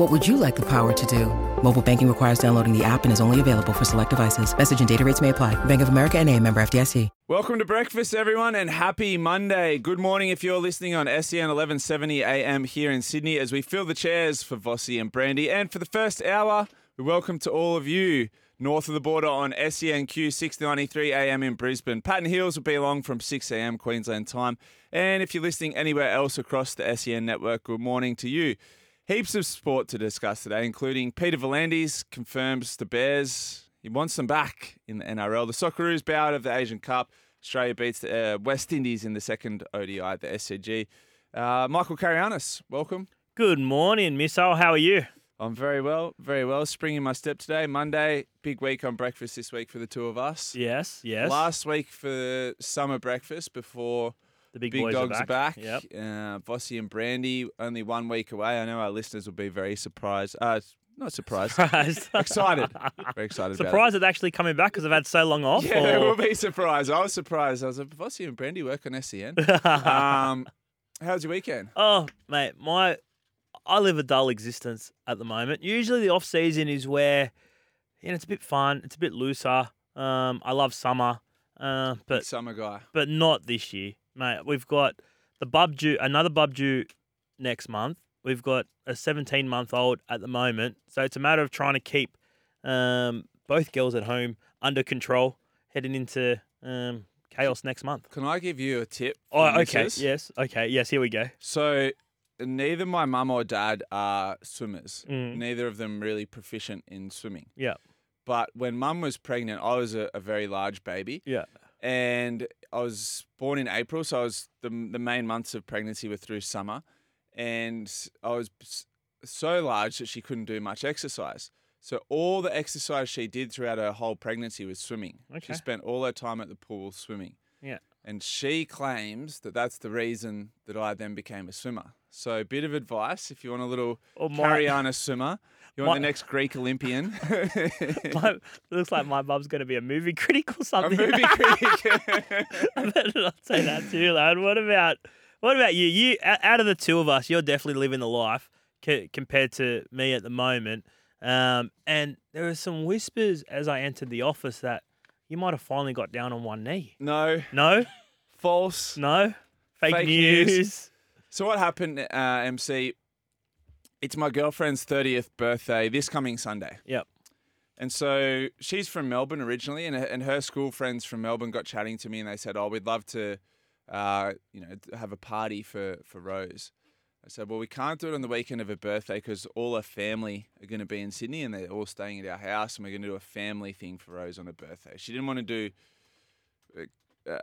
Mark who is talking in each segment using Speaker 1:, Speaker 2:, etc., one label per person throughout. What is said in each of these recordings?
Speaker 1: What would you like the power to do? Mobile banking requires downloading the app and is only available for select devices. Message and data rates may apply. Bank of America and a member FDIC.
Speaker 2: Welcome to breakfast, everyone, and happy Monday. Good morning if you're listening on SEN 1170 AM here in Sydney as we fill the chairs for Vossi and Brandy. And for the first hour, we welcome to all of you north of the border on SENQ 693 AM in Brisbane. Pat and Heels will be along from 6 AM Queensland time. And if you're listening anywhere else across the SEN network, good morning to you. Heaps of sport to discuss today, including Peter V'landys confirms the Bears. He wants them back in the NRL. The Socceroos bow out of the Asian Cup. Australia beats the uh, West Indies in the second ODI at the SCG. Uh, Michael Carayannis, welcome.
Speaker 3: Good morning, Missile. How are you?
Speaker 2: I'm very well, very well. Spring in my step today. Monday, big week on breakfast this week for the two of us.
Speaker 3: Yes, yes.
Speaker 2: Last week for summer breakfast before
Speaker 3: the big,
Speaker 2: big
Speaker 3: boys
Speaker 2: dogs
Speaker 3: are back.
Speaker 2: Yep.
Speaker 3: Yep.
Speaker 2: Uh, Vossi and Brandy only one week away. I know our listeners will be very surprised. Uh, not surprised.
Speaker 3: Surprised.
Speaker 2: excited. Very excited. about it.
Speaker 3: Surprised it's actually coming back because I've had so long off.
Speaker 2: Yeah,
Speaker 3: or-
Speaker 2: will be surprised. I was surprised. I was like, Vossi and Brandy work on SEN. um, how's your weekend?
Speaker 3: oh, mate, my I live a dull existence at the moment. Usually, the off season is where you know it's a bit fun, it's a bit looser. Um, I love summer, uh,
Speaker 2: Big summer guy.
Speaker 3: but not this year, mate. We've got the bub due, another bub due next month. We've got a 17 month old at the moment, so it's a matter of trying to keep um, both girls at home under control, heading into um, chaos next month.
Speaker 2: Can I give you a tip?
Speaker 3: Oh, okay.
Speaker 2: missus?
Speaker 3: Yes. Okay. Yes. Here we go.
Speaker 2: So neither my mum or dad are swimmers.
Speaker 3: Mm.
Speaker 2: Neither of them really proficient in swimming.
Speaker 3: Yeah.
Speaker 2: But when mum was pregnant, I was a, a very large baby.
Speaker 3: Yeah.
Speaker 2: And I was born in April, so I was the the main months of pregnancy were through summer, and I was so large that she couldn't do much exercise. So all the exercise she did throughout her whole pregnancy was swimming.
Speaker 3: Okay.
Speaker 2: She spent all her time at the pool swimming.
Speaker 3: Yeah.
Speaker 2: And she claims that that's the reason that I then became a swimmer. So a bit of advice if you want a little
Speaker 3: Or my-
Speaker 2: carry swimmer, you want
Speaker 3: My-
Speaker 2: the next Greek Olympian.
Speaker 3: My, looks like my bub's going to be a movie critic or
Speaker 2: a
Speaker 3: something.
Speaker 2: movie critic.
Speaker 3: I better not say that too loud. What about what about you? You out of the two of us, you're definitely living the life c- compared to me at the moment. Um, and there were some whispers as I entered the office that you might have finally got down on one knee.
Speaker 2: no,
Speaker 3: No,
Speaker 2: false.
Speaker 3: no, fake,
Speaker 2: Fake
Speaker 3: news.
Speaker 2: news. So what happened, uh, MC? It's my girlfriend's thirtieth birthday this coming Sunday,
Speaker 3: Yep.
Speaker 2: and so she's from Melbourne originally, and her, and her school friends from Melbourne got chatting to me, and they said, "Oh, we'd love to, uh, you know, have a party for for Rose." I said, "Well, we can't do it on the weekend of her birthday because all her family are going to be in Sydney, and they're all staying at our house, and we're going to do a family thing for Rose on her birthday." She didn't want to do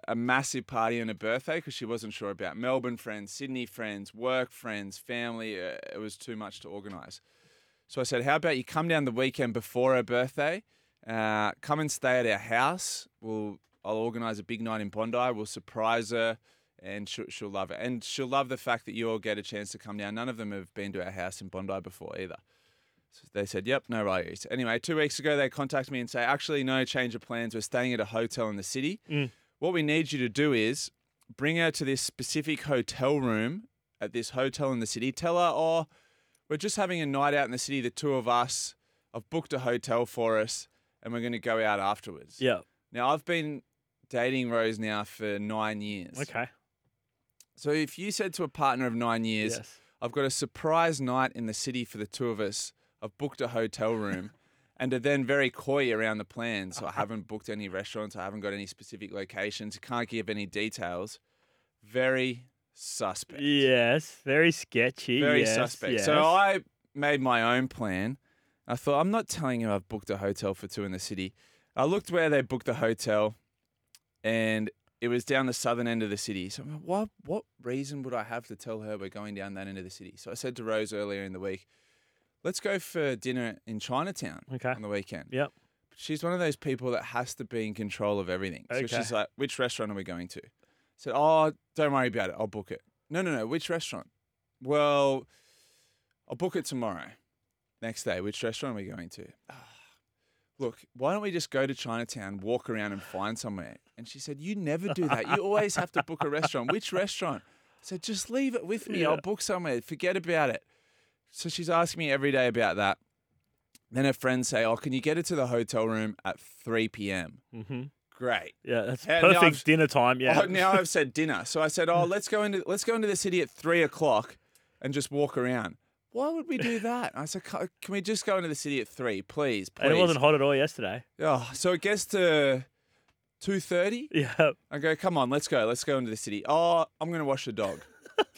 Speaker 2: a- massive party on her birthday because she wasn't sure about Melbourne friends, Sydney friends, work friends, family. Uh, it was too much to organise. So I said, "How about you come down the weekend before her birthday? Uh, come and stay at our house. We'll I'll organise a big night in Bondi. We'll surprise her, and she'll, she'll love it. And she'll love the fact that you all get a chance to come down. None of them have been to our house in Bondi before either." So they said, "Yep, no worries." Anyway, two weeks ago they contacted me and say, "Actually, no change of plans. We're staying at a hotel in the city.
Speaker 3: Mm.
Speaker 2: What we need you to do is bring her to this specific hotel room at this hotel in the city. Tell her, oh, we're just having a night out in the city. The two of us. I've booked a hotel for us, and we're going to go out afterwards."
Speaker 3: Yeah.
Speaker 2: Now I've been dating Rose now for nine years.
Speaker 3: Okay.
Speaker 2: So if you said to a partner of nine years,
Speaker 3: Yes.
Speaker 2: I've got a surprise night in the city for the two of us. I've booked a hotel room. And are then very coy around the plans. So I haven't booked any restaurants. I haven't got any specific locations. Can't give any details. Very suspect.
Speaker 3: Yes, very sketchy.
Speaker 2: Very
Speaker 3: yes,
Speaker 2: suspect. So
Speaker 3: yes.
Speaker 2: I made my own plan. I thought, I'm not telling you I've booked a hotel for two in the city. I looked where they booked the hotel and it was down the southern end of the city. So I'm like, what, what reason would I have to tell her we're going down that end of the city? So I said to Rose earlier in the week, let's go for dinner in Chinatown
Speaker 3: Okay.
Speaker 2: on the weekend.
Speaker 3: Yep.
Speaker 2: She's one of those people that has to be in control of everything. So
Speaker 3: Okay.
Speaker 2: she's like, which restaurant are we going to? I said, oh, don't worry about it. I'll book it. No, no, no. Which restaurant? Well, I'll book it tomorrow. Next day, which restaurant are we going to? "Ah, Look, why don't we just go to Chinatown, walk around and find somewhere? And she said, You never do that. You always have to book a restaurant. Which restaurant? I said, Just leave it with me. I'll book somewhere. Forget about it. So she's asking me every day about that. Then her friends say, Oh, can you get it to the hotel room at 3 p.m.?
Speaker 3: hmm
Speaker 2: Great.
Speaker 3: Yeah, that's
Speaker 2: now
Speaker 3: perfect dinner time. Yeah.
Speaker 2: Oh, now I've said dinner. So I said, Oh, let's go into let's go into the city at three o'clock and just walk around. Why would we do that? I said, Can we just go into the city at three, please? Please.
Speaker 3: and it wasn't hot at all yesterday.
Speaker 2: Oh, so it gets to two thirty.
Speaker 3: Yeah.
Speaker 2: I go, come on, let's go. Let's go into the city. Oh, I'm going to wash the dog.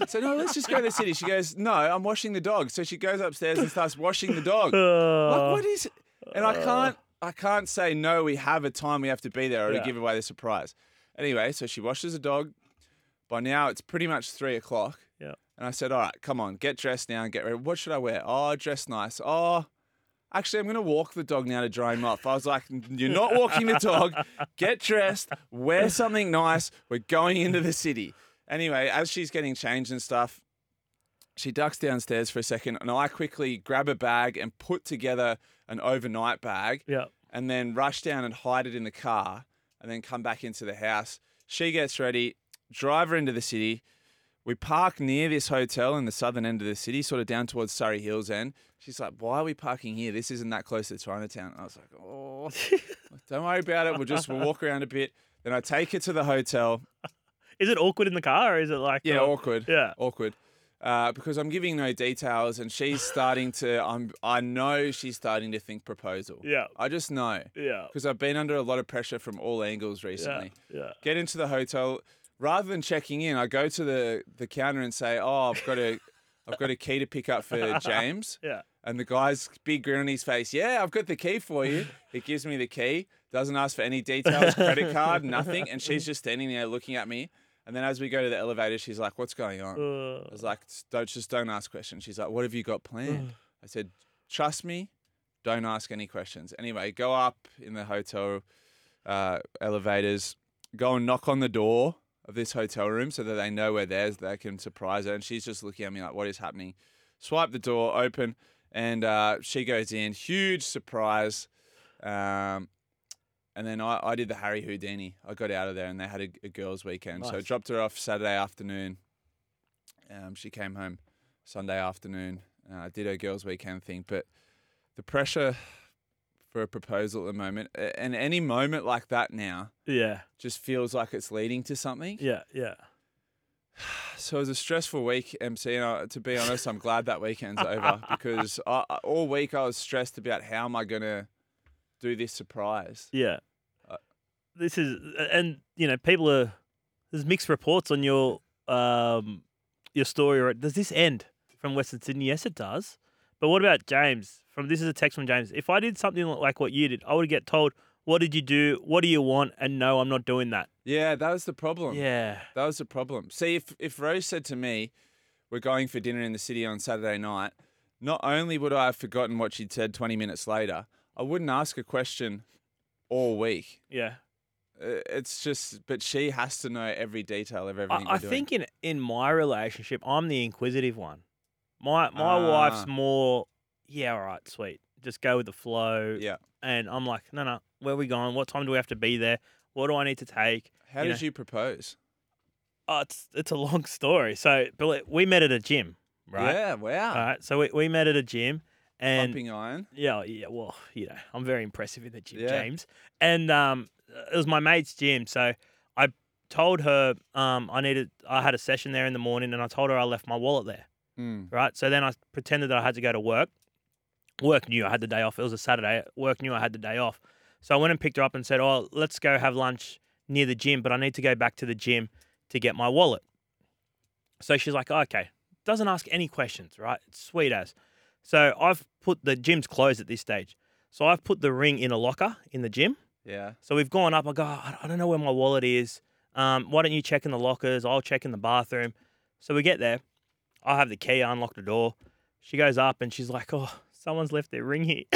Speaker 2: So no, let's just go to the city. She goes, no, I'm washing the dog. So she goes upstairs and starts washing the dog. Like, what is? And I can't, I can't say no. We have a time we have to be there or
Speaker 3: Yeah.
Speaker 2: to give away the surprise. Anyway, so she washes the dog. By now it's pretty much three o'clock.
Speaker 3: Yeah.
Speaker 2: And I said, all right, come on, get dressed now and get ready. What should I wear? Oh, dress nice. Oh. Actually, I'm going to walk the dog now to dry him off. I was like, You're not walking the dog. Get dressed, wear something nice. We're going into the city. Anyway, as she's getting changed and stuff, she ducks downstairs for a second, and I quickly grab a bag and put together an overnight bag
Speaker 3: yeah.
Speaker 2: and then rush down and hide it in the car and then come back into the house. She gets ready, drive her into the city. We park near this hotel in the southern end of the city, sort of down towards Surrey Hills end. She's like, Why are we parking here? This isn't that close to Chinatown. I was like, Oh, don't worry about it. We'll just we'll walk around a bit. Then I take her to the hotel.
Speaker 3: Is it awkward in the car or is it like
Speaker 2: Yeah,
Speaker 3: uh,
Speaker 2: awkward.
Speaker 3: Yeah.
Speaker 2: awkward. Uh, because I'm giving no details, and she's starting to. I'm. I know she's starting to think proposal.
Speaker 3: Yeah.
Speaker 2: I just know
Speaker 3: Yeah.
Speaker 2: because I've been under a lot of pressure from all angles
Speaker 3: Yeah.
Speaker 2: recently.
Speaker 3: Yeah.
Speaker 2: Get into the hotel. Rather than checking in, I go to the, the counter and say, "Oh, I've got a, I've got a key to pick up for James."
Speaker 3: Yeah.
Speaker 2: And the guy's big grin on his face. Yeah, I've got the key for you. He gives me the key. Doesn't ask for any details, credit card, nothing. And she's just standing there looking at me. And then as we go to the elevator, she's like, "What's going on?"
Speaker 3: Uh,
Speaker 2: I was like, "Don't just don't ask questions." She's like, "What have you got planned?" I said, "Trust me, don't ask any questions." Anyway, go up in the hotel uh, elevators, go and knock on the door of this hotel room so that they know we're there, so they can surprise her. And she's just looking at me like, "What is happening?" Swipe the door open, and uh, she goes in. Huge surprise. Um, and then I, I did the Harry Houdini. I got out of there, and they had a, a girls' weekend. So I dropped her off Saturday afternoon. Um, she came home Sunday afternoon. Uh, did her girls' weekend thing, but the pressure for a proposal at the moment, and any moment like that now,
Speaker 3: yeah.
Speaker 2: just feels like it's leading to something.
Speaker 3: Yeah. Yeah.
Speaker 2: So it was a stressful week, MC. And I, to be honest, I'm glad that weekend's over because I, I- all week I was stressed about how am I going to do this surprise.
Speaker 3: Yeah.
Speaker 2: Uh,
Speaker 3: this is and you know people are there's mixed reports on your um your story. Right? Does this end from Western Sydney? Yes, it does. But what about James? From this is a text from James. If I did something like what you did, I would get told, "What did you do? What do you want?" And no, I'm not doing that.
Speaker 2: Yeah, that was the problem.
Speaker 3: Yeah.
Speaker 2: That was the problem. See, if, if Rose said to me, we're going for dinner in the city on Saturday night, not only would I have forgotten what she'd said 20 minutes later, I wouldn't ask a question all week.
Speaker 3: Yeah.
Speaker 2: It's just, but she has to know every detail of everything.
Speaker 3: I
Speaker 2: doing.
Speaker 3: think in in my relationship, I'm the inquisitive one. My my
Speaker 2: Ah.
Speaker 3: wife's more, yeah, all right, sweet, just go with the flow.
Speaker 2: Yeah.
Speaker 3: And I'm like, no, no, where are we going? What time do we have to be there? What do I need to take?
Speaker 2: How
Speaker 3: you
Speaker 2: did
Speaker 3: know.
Speaker 2: you propose?
Speaker 3: Oh, it's it's a long story. So, but we met at a gym, right?
Speaker 2: Yeah, wow.
Speaker 3: All right. So we, we met at a gym, and
Speaker 2: Pumping iron.
Speaker 3: yeah, yeah. Well, you know, I'm very impressive in the gym,
Speaker 2: Yeah.
Speaker 3: James. And um, it was my mate's gym, so I told her um I needed I had a session there in the morning, and I told her I left my wallet there.
Speaker 2: Mm.
Speaker 3: Right. So then I pretended that I had to go to work. Work knew I had the day off. It was a Saturday. Work knew I had the day off. So I went and picked her up and said, "Oh, let's go have lunch near the gym, but I need to go back to the gym to get my wallet." So she's like, oh, "Okay." Doesn't ask any questions, right? It's sweet as. So I've put the gym's closed at this stage. So I've put the ring in a locker in the gym.
Speaker 2: Yeah.
Speaker 3: So we've gone up. I go, "I don't know where my wallet is. Um, why don't you check in the lockers? I'll check in the bathroom. So we get there. I have the key. I unlock the door. She goes up and she's like, "Oh, someone's left their ring here."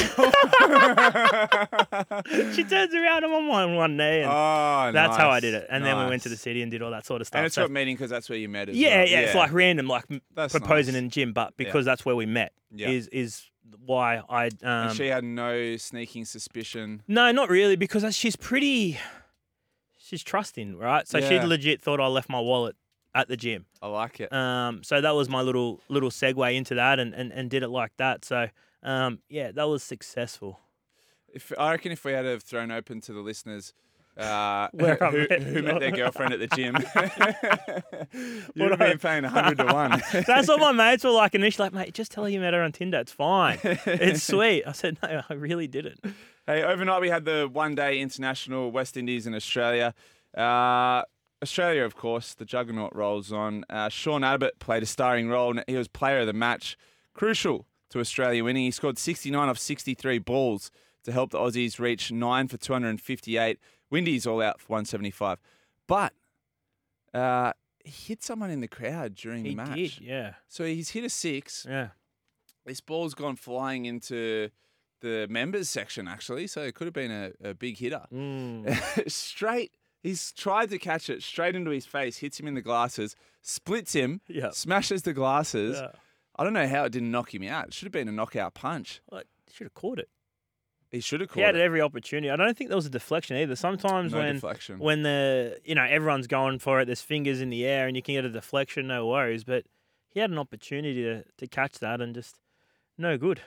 Speaker 3: she turns around. and I'm on one, one knee, and
Speaker 2: oh,
Speaker 3: that's how I
Speaker 2: nice,
Speaker 3: did it. And then we went to the
Speaker 2: nice.
Speaker 3: city and did all that sort of stuff.
Speaker 2: And it's
Speaker 3: So-
Speaker 2: got meaning because that's where you met as
Speaker 3: yeah,
Speaker 2: well.
Speaker 3: yeah, it's like random, like m-
Speaker 2: That's
Speaker 3: proposing
Speaker 2: nice.
Speaker 3: in gym, but because that's where we met,
Speaker 2: Yeah.
Speaker 3: is is why I. Um,
Speaker 2: And she had no sneaking suspicion.
Speaker 3: no, not really, because she's pretty. She's trusting, right? So she
Speaker 2: Yeah.
Speaker 3: legit thought I left my wallet at the gym.
Speaker 2: I like it.
Speaker 3: Um, so that was my little little segue into that, and and, and did it like that. So um, yeah, that was successful.
Speaker 2: If I reckon if we had have thrown open to the listeners, uh, who,
Speaker 3: met-
Speaker 2: who met their girlfriend at the gym, you'd have been paying hundred to one.
Speaker 3: That's what my mates were like initially. Like, mate, just tell her you met her on Tinder. It's fine. It's sweet. I said, no, I really didn't.
Speaker 2: Hey, overnight we had the one-day international West Indies in Australia. Uh, Australia, of course, the juggernaut rolls on. Uh, Sean Abbott played a starring role. He was player of the match, crucial to Australia winning. He scored 69 off 63 balls to help the Aussies reach nine for 258. Windies all out for 175. But uh, he hit someone in the crowd during
Speaker 3: He
Speaker 2: the match.
Speaker 3: did, yeah,
Speaker 2: So he's hit a six
Speaker 3: yeah.
Speaker 2: this ball's gone flying into the members section actually, so it could have been a, a big hitter.
Speaker 3: Mm.
Speaker 2: straight, he's tried to catch it straight into his face, hits him in the glasses, splits him,
Speaker 3: Yeah.
Speaker 2: smashes the glasses.
Speaker 3: yeah.
Speaker 2: I don't know how it didn't knock him out. It should have been a knockout punch.
Speaker 3: Like, should have caught it.
Speaker 2: He should have caught. It.
Speaker 3: He had
Speaker 2: it.
Speaker 3: every opportunity. I don't think there was a deflection either. Sometimes
Speaker 2: No
Speaker 3: when
Speaker 2: deflection.
Speaker 3: when the you know everyone's going for it, there's fingers in the air, and you can get a deflection, no worries. But he had an opportunity to to catch that and just no good.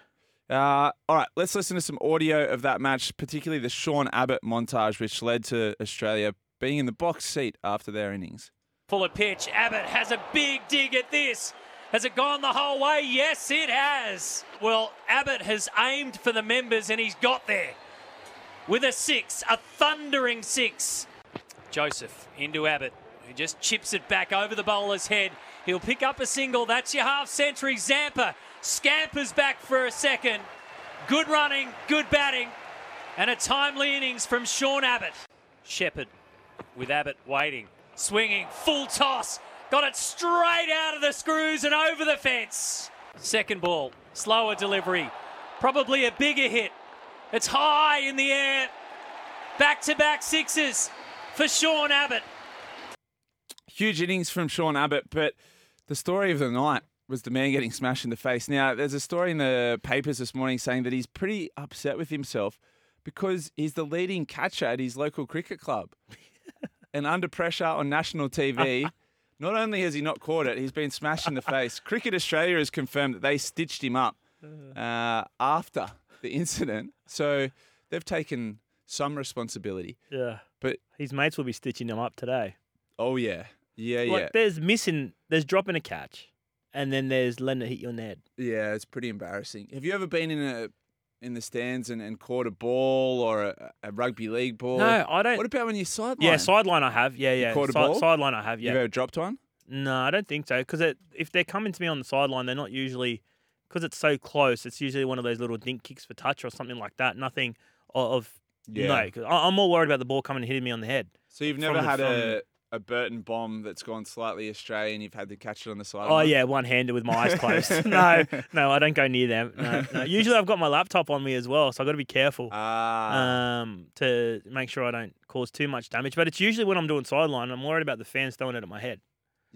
Speaker 2: Uh, all right, let's listen to some audio of that match, particularly the Sean Abbott montage, which led to Australia being in the box seat after their innings.
Speaker 4: Fuller pitch. Abbott has a big dig at this. Has it gone the whole way? Yes, it has. Well, Abbott has aimed for the members and he's got there with a six, a thundering six. Joseph into Abbott, who just chips it back over the bowler's head. He'll pick up a single. That's your half century. Zampa scampers back for a second. Good running, good batting, and a timely innings from Sean Abbott. Shepherd with Abbott waiting, swinging, full toss, got it straight out of the screws and over the fence. Second ball, slower delivery, probably a bigger hit. It's high in the air. Back to back sixes for Sean Abbott.
Speaker 2: huge innings from Sean Abbott, but the story of the night was the man getting smashed in the face. Now, there's a story in the papers this morning saying that he's pretty upset with himself because he's the leading catcher at his local cricket club. And under pressure on national TV, not only has he not caught it, he's been smashed in the face. Cricket Australia has confirmed that they stitched him up uh, after the incident. So they've taken some responsibility.
Speaker 3: Yeah,
Speaker 2: But,
Speaker 3: his mates will be stitching him up today.
Speaker 2: oh, yeah. Yeah, yeah.
Speaker 3: There's missing, there's dropping a catch, and then there's letting it hit you on the head.
Speaker 2: Yeah, it's pretty embarrassing. Have you ever been in a in the stands and, and caught a ball or a, a rugby league ball?
Speaker 3: No, I don't.
Speaker 2: What about when you sideline?
Speaker 3: yeah, sideline I have. Yeah, yeah.
Speaker 2: caught a ball?
Speaker 3: Sideline I have. Yeah.
Speaker 2: You've
Speaker 3: Yeah.
Speaker 2: ever dropped one?
Speaker 3: No, I don't think so. Because if they're coming to me on the sideline, they're not usually because it's so close. It's usually one of those little dink kicks for touch or something like that. Nothing of, of
Speaker 2: Yeah.
Speaker 3: no. 'cause I- I'm more worried about the ball coming and hitting me on the head.
Speaker 2: So you've never had a, a Burton bomb that's gone slightly astray and you've had to catch it on the sideline?
Speaker 3: Oh yeah, one handed with my eyes closed. no, no, I don't go near them. No, no. Usually I've got my laptop on me as well, so I've got to be careful.
Speaker 2: Ah,
Speaker 3: um, to make sure I don't cause too much damage. But it's usually when I'm doing sideline, I'm worried about the fans throwing it at my head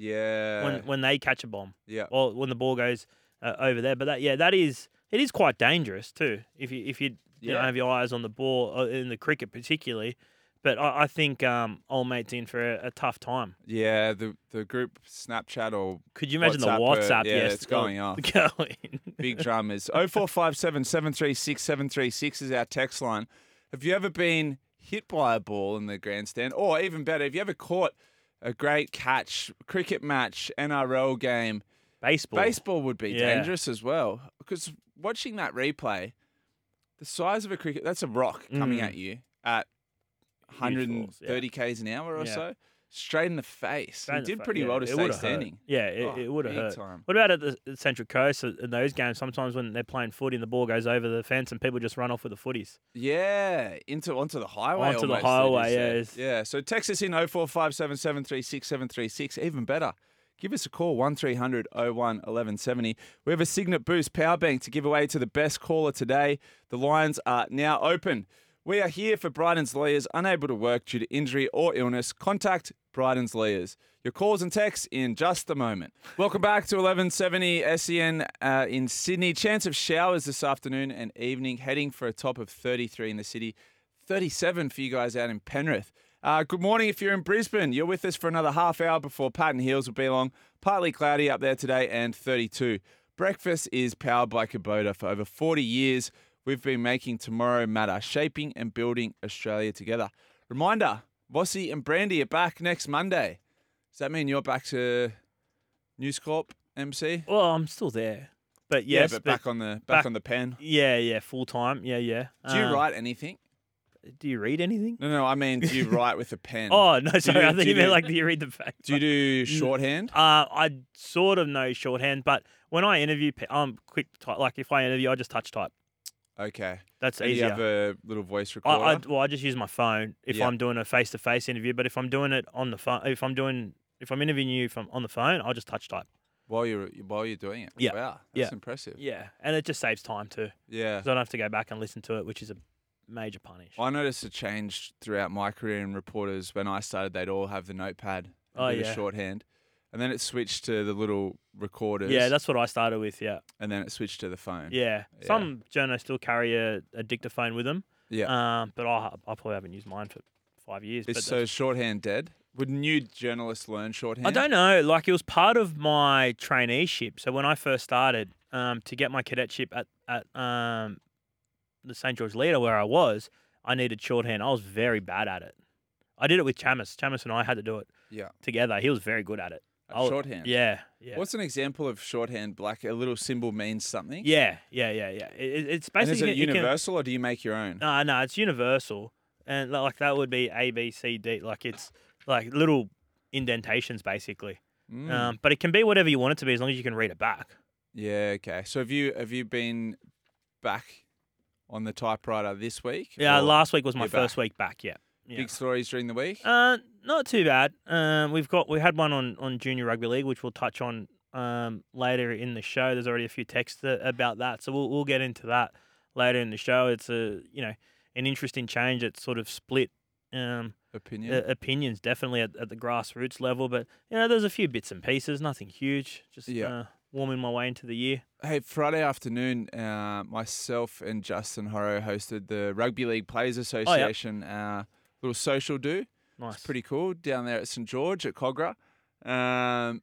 Speaker 2: yeah.
Speaker 3: when when they catch a bomb
Speaker 2: yeah.
Speaker 3: or when the ball goes uh, over there. But that yeah, that is it is quite dangerous too if you if you, you
Speaker 2: Yeah.
Speaker 3: don't have your eyes on the ball uh, in the cricket particularly. But I, I think um, old mate's in for a, a tough time.
Speaker 2: Yeah, the the group Snapchat or
Speaker 3: Could you imagine
Speaker 2: WhatsApp,
Speaker 3: the WhatsApp?
Speaker 2: yeah,
Speaker 3: yes,
Speaker 2: it's going off.
Speaker 3: Going.
Speaker 2: big drummers. 0457 736 736 is our text line. Have you ever been hit by a ball in the grandstand? Or even better, have you ever caught a great catch, cricket match, NRL game,
Speaker 3: Baseball.
Speaker 2: Baseball would be
Speaker 3: Yeah.
Speaker 2: dangerous as well because watching that replay, the size of a cricket, that's a rock coming
Speaker 3: Mm.
Speaker 2: at you at
Speaker 3: Huge force,
Speaker 2: 130 k's an hour or
Speaker 3: Yeah.
Speaker 2: so, straight in the face.
Speaker 3: Straight
Speaker 2: he did pretty
Speaker 3: yeah,
Speaker 2: well to
Speaker 3: it
Speaker 2: stay
Speaker 3: would've hurt.
Speaker 2: standing.
Speaker 3: Yeah, it,
Speaker 2: Oh,
Speaker 3: it would have hurt.
Speaker 2: time.
Speaker 3: What about at the the Central Coast in those games? Sometimes when they're playing footy and the ball goes over the fence and people just run off with the footies.
Speaker 2: Yeah, into onto the highway.
Speaker 3: Onto the highway, yeah.
Speaker 2: Yeah. So text us in 0457736736. Even better, give us a call 1300 01 1170. We have a Cygnett Boost power bank to give away to the best caller today. The lines are now open. We are here for Bryden's lawyers unable to work due to injury or illness. Contact Bryden's lawyers. Your calls and texts in just a moment. Welcome back to 1170 SEN uh, in Sydney. Chance of showers this afternoon and evening, heading for a top of 33 in the city, 37 for you guys out in Penrith. Uh, good morning if you're in Brisbane. You're with us for another half hour before Pat and Heels will be along. Partly cloudy up there today and 32. Breakfast is powered by Kubota for over 40 years. We've been making tomorrow matter, shaping and building Australia together. Reminder, Vossi and Brandy are back next Monday. Does that mean you're back to News Corp MC?
Speaker 3: Well, I'm still there, but yes,
Speaker 2: yeah, but, back on the back,
Speaker 3: back-
Speaker 2: on the pen.
Speaker 3: yeah, yeah, full time. Yeah, yeah.
Speaker 2: Do you
Speaker 3: Um,
Speaker 2: write anything?
Speaker 3: Do you read anything?
Speaker 2: No, no. I mean, do you write with a pen?
Speaker 3: Oh no, sorry.
Speaker 2: you-
Speaker 3: I think
Speaker 2: you
Speaker 3: you meant
Speaker 2: do-
Speaker 3: like do you read the fact?
Speaker 2: do you do shorthand?
Speaker 3: Uh, I sort of know shorthand, but when I interview, I'm quick. Type, like if I interview, I just touch type.
Speaker 2: Okay.
Speaker 3: That's
Speaker 2: And you have a little voice
Speaker 3: I,
Speaker 2: recorder.
Speaker 3: I well, I just use my phone if
Speaker 2: Yeah.
Speaker 3: I'm doing a face-to-face interview. But if I'm doing it on the phone, if I'm doing, if I'm interviewing you from on the phone, I'll just touch type.
Speaker 2: while you're while you're doing it.
Speaker 3: Yeah.
Speaker 2: Wow.
Speaker 3: Yeah.
Speaker 2: Impressive.
Speaker 3: Yeah, and it just saves time too,
Speaker 2: Yeah.
Speaker 3: 'cause I don't have to go back and listen to it, which is a major punish.
Speaker 2: I noticed a change throughout my career in reporters. When I started, they'd all have the notepad, and
Speaker 3: Oh,
Speaker 2: bit of shorthand, and then it switched to the little recorders.
Speaker 3: Yeah, that's what I started with. Yeah,
Speaker 2: and then it switched to the phone.
Speaker 3: yeah.
Speaker 2: Yeah.
Speaker 3: Some journalists still carry a, a dictaphone with them.
Speaker 2: Yeah.
Speaker 3: Um, but I, I probably haven't used mine for five years.
Speaker 2: Is
Speaker 3: but
Speaker 2: so shorthand dead? Would new journalists learn shorthand?
Speaker 3: I don't know. Like it was part of my traineeship. So when I first started, um, to get my cadetship at at um, the St George Leader where I was, I needed shorthand. I was very bad at it. I did it with Chamis. Chamis and I had to do it
Speaker 2: Yeah.
Speaker 3: together. He was very good at it.
Speaker 2: At
Speaker 3: I was-
Speaker 2: shorthand.
Speaker 3: Yeah, yeah.
Speaker 2: What's an example of shorthand? Like a little symbol means something.
Speaker 3: yeah, yeah, yeah, yeah. It, it- it's
Speaker 2: And is
Speaker 3: basically
Speaker 2: it universal or do you make your own?
Speaker 3: No, no, it's universal, and like that would be A, B, C, D. Like it's like little indentations basically.
Speaker 2: Mm.
Speaker 3: Um, but it can be whatever you want it to be as long as you can read it back.
Speaker 2: yeah. Okay. So have you have you been back on the typewriter this week?
Speaker 3: Yeah, last week was my first
Speaker 2: back?
Speaker 3: week back. Yeah. yeah.
Speaker 2: Big stories during the week.
Speaker 3: Uh, not too bad. Um, we've got we had one on on junior rugby league, which we'll touch on um later in the show. There's already a few texts a- about that, so we'll we'll get into that later in the show. It's a you know an interesting change. It's sort of split um
Speaker 2: Opinion.
Speaker 3: uh, opinions definitely at, at the grassroots level, but you know there's a few bits and pieces, nothing huge. Just
Speaker 2: Yeah.
Speaker 3: uh, warming my way into the year.
Speaker 2: Hey, Friday afternoon, uh, myself and Justin Horo hosted the Rugby League Players Association uh, little social do.
Speaker 3: Nice.
Speaker 2: It's pretty cool down there at St George at Kogarah. Um,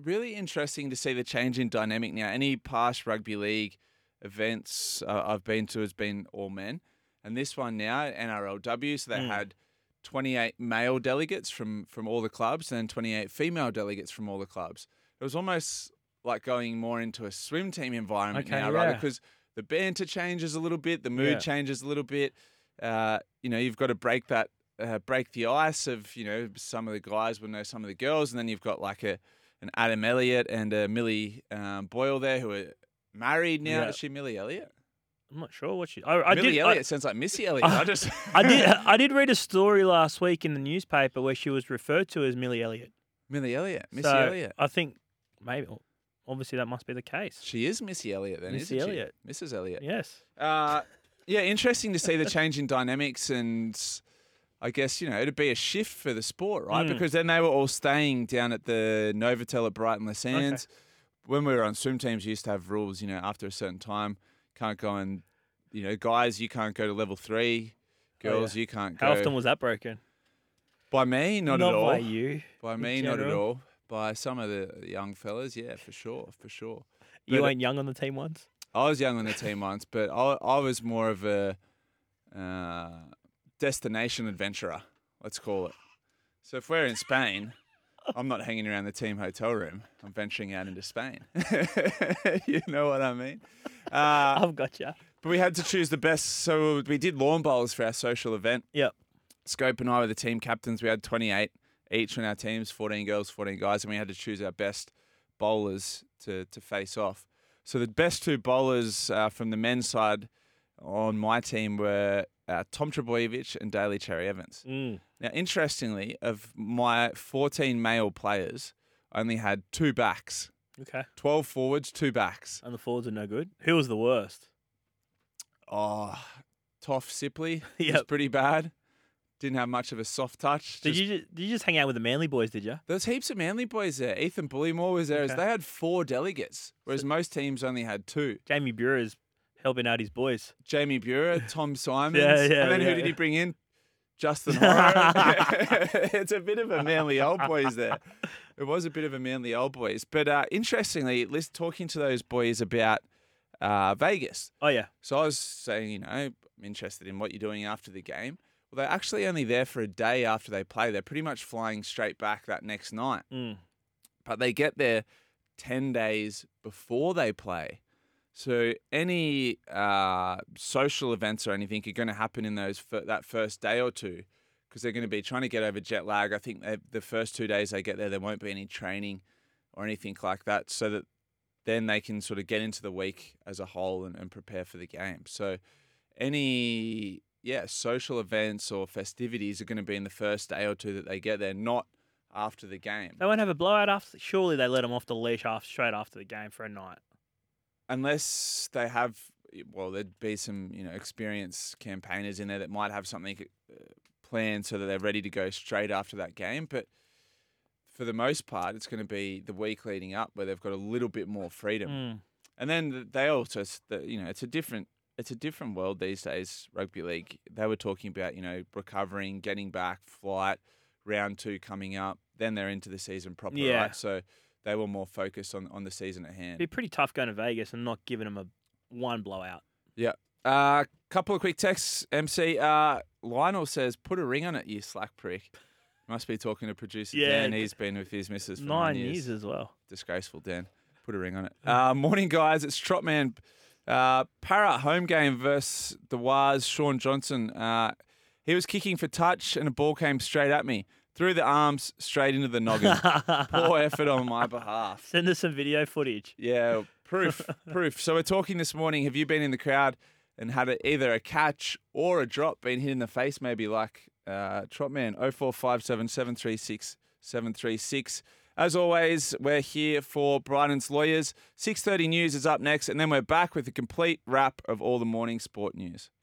Speaker 2: really interesting to see the change in dynamic now. Any past rugby league events uh, I've been to has been all men, and this one now NRLW. So they
Speaker 3: Mm.
Speaker 2: had 28 male delegates from from all the clubs, and 28 female delegates from all the clubs. It was almost like going more into a swim team environment
Speaker 3: Okay,
Speaker 2: now, right?
Speaker 3: yeah.
Speaker 2: Because the banter changes a little bit, the mood
Speaker 3: Yeah.
Speaker 2: changes a little bit. Uh, you know, you've got to break that, uh, break the ice of you know some of the guys will know some of the girls, and then you've got like a an Adam Elliott and a Millie um, Boyle there who are married now.
Speaker 3: Yeah.
Speaker 2: Is she Millie Elliott?
Speaker 3: I'm not sure what she. I, I
Speaker 2: Millie
Speaker 3: did. I-
Speaker 2: Elliott sounds like Missy Elliott. I just
Speaker 3: I did. I did read a story last week in the newspaper where she was referred to as Millie Elliott.
Speaker 2: Millie Elliott, Missy
Speaker 3: so
Speaker 2: Elliott.
Speaker 3: I think maybe, obviously, that must be the case.
Speaker 2: She is Missy Elliott then,
Speaker 3: Missy
Speaker 2: isn't
Speaker 3: Elliott.
Speaker 2: she? Mrs. Elliott.
Speaker 3: Yes.
Speaker 2: Uh, yeah, interesting to see the change in dynamics, and I guess you know it'd be a shift for the sport, right?
Speaker 3: Mm.
Speaker 2: Because then they were all staying down at the Novotel at Brighton-Le-Sands. When we were on swim teams, you used to have rules. You know, after a certain time, can't go and you know, guys, you can't go to level three.
Speaker 3: Oh, yeah.
Speaker 2: Girls, you can't go.
Speaker 3: How often was that broken?
Speaker 2: by me, not, at all.
Speaker 3: by you.
Speaker 2: By me, not at all. By some of the young fellas, yeah, for sure, for sure.
Speaker 3: You weren't young on the team once.
Speaker 2: I was young on the team once, but I, I was more of a uh, destination adventurer, let's call it. So if we're in Spain, I'm not hanging around the team hotel room. I'm venturing out into Spain. you know what I mean? Uh,
Speaker 3: I've got you.
Speaker 2: but we had to choose the best. So we did lawn bowls for our social event.
Speaker 3: Yep.
Speaker 2: Scope and I were the team captains. We had 28 each on our teams, 14 girls, 14 guys, and we had to choose our best bowlers to, to face off. So the best two bowlers uh, from the men's side on my team were uh, Tom Trbojevic and Daly Cherry Evans.
Speaker 3: Mm.
Speaker 2: Now, interestingly, of my 14 male players, I only had two backs.
Speaker 3: Okay.
Speaker 2: 12 forwards, two backs.
Speaker 3: And the forwards are no good. Who was the worst?
Speaker 2: Oh, Toff Sipley was pretty bad. Didn't have much of a soft touch.
Speaker 3: Did
Speaker 2: Just-
Speaker 3: you ju- did you just hang out with the Manly boys? Did you?
Speaker 2: There was heaps of Manly boys there. Ethan Bullemor was there. as
Speaker 3: Okay.
Speaker 2: They had four delegates, whereas most teams only had two.
Speaker 3: Jamie Buhrer is helping out his boys.
Speaker 2: Jamie Buhrer, Tom Simons,
Speaker 3: Yeah, yeah,
Speaker 2: and then
Speaker 3: yeah,
Speaker 2: who did he bring in? Justin it's a bit of a Manly old boys there. It was a bit of a Manly old boys. But uh, interestingly, let's talking to those boys about uh, Vegas.
Speaker 3: Oh yeah.
Speaker 2: So I was saying, you know, I'm interested in what you're doing after the game. Well, they're actually only there for a day after they play. They're pretty much flying straight back that next night.
Speaker 3: Mm.
Speaker 2: But they get there 10 days before they play. So any uh, social events or anything are going to happen in those that first day or two because they're going to be trying to get over jet lag. I think they, the first two days they get there, there won't be any training or anything like that, so that then they can sort of get into the week as a whole and, and prepare for the game. So any yeah social events or festivities are going to be in the first day or two that they get there, not after the game.
Speaker 3: They won't have a blowout after. Surely they let them off the leash after straight after the game for a night.
Speaker 2: Unless they have well there'd be some you know experienced campaigners in there that might have something uh, planned so that they're ready to go straight after that game but for the most part it's going to be the week leading up where they've got a little bit more freedom
Speaker 3: Mm.
Speaker 2: and then they also you know it's a different it's a different world these days rugby league they were talking about you know recovering getting back flight round 2 coming up then they're into the season proper
Speaker 3: Yeah.
Speaker 2: right so they were more focused on, on the season at hand
Speaker 3: It'd be pretty tough going to Vegas and not giving them a one blowout.
Speaker 2: Yeah. A uh, couple of quick texts, MC. Uh, Lionel says, put a ring on it, you slack prick. Must be talking to producer
Speaker 3: Yeah,
Speaker 2: Dan. He's been with his missus for
Speaker 3: Nine
Speaker 2: nine,
Speaker 3: years as well.
Speaker 2: Disgraceful, Dan. Put a ring on it. Uh, morning, guys. It's Trotman. Uh, Para home game versus the Waz. Shaun Johnson. Uh, he was kicking for touch and a ball came straight at me. Through the arms, straight into the noggin. Poor effort on my behalf.
Speaker 3: Send us some video footage.
Speaker 2: Yeah, proof, proof. So we're talking this morning. Have you been in the crowd and had a, either a catch or a drop, been hit in the face, maybe like uh, Trotman? 0457 736 736. As always, we're here for Bryden's Lawyers. 6.30 News is up next, and then we're back with a complete wrap of all the morning sport news.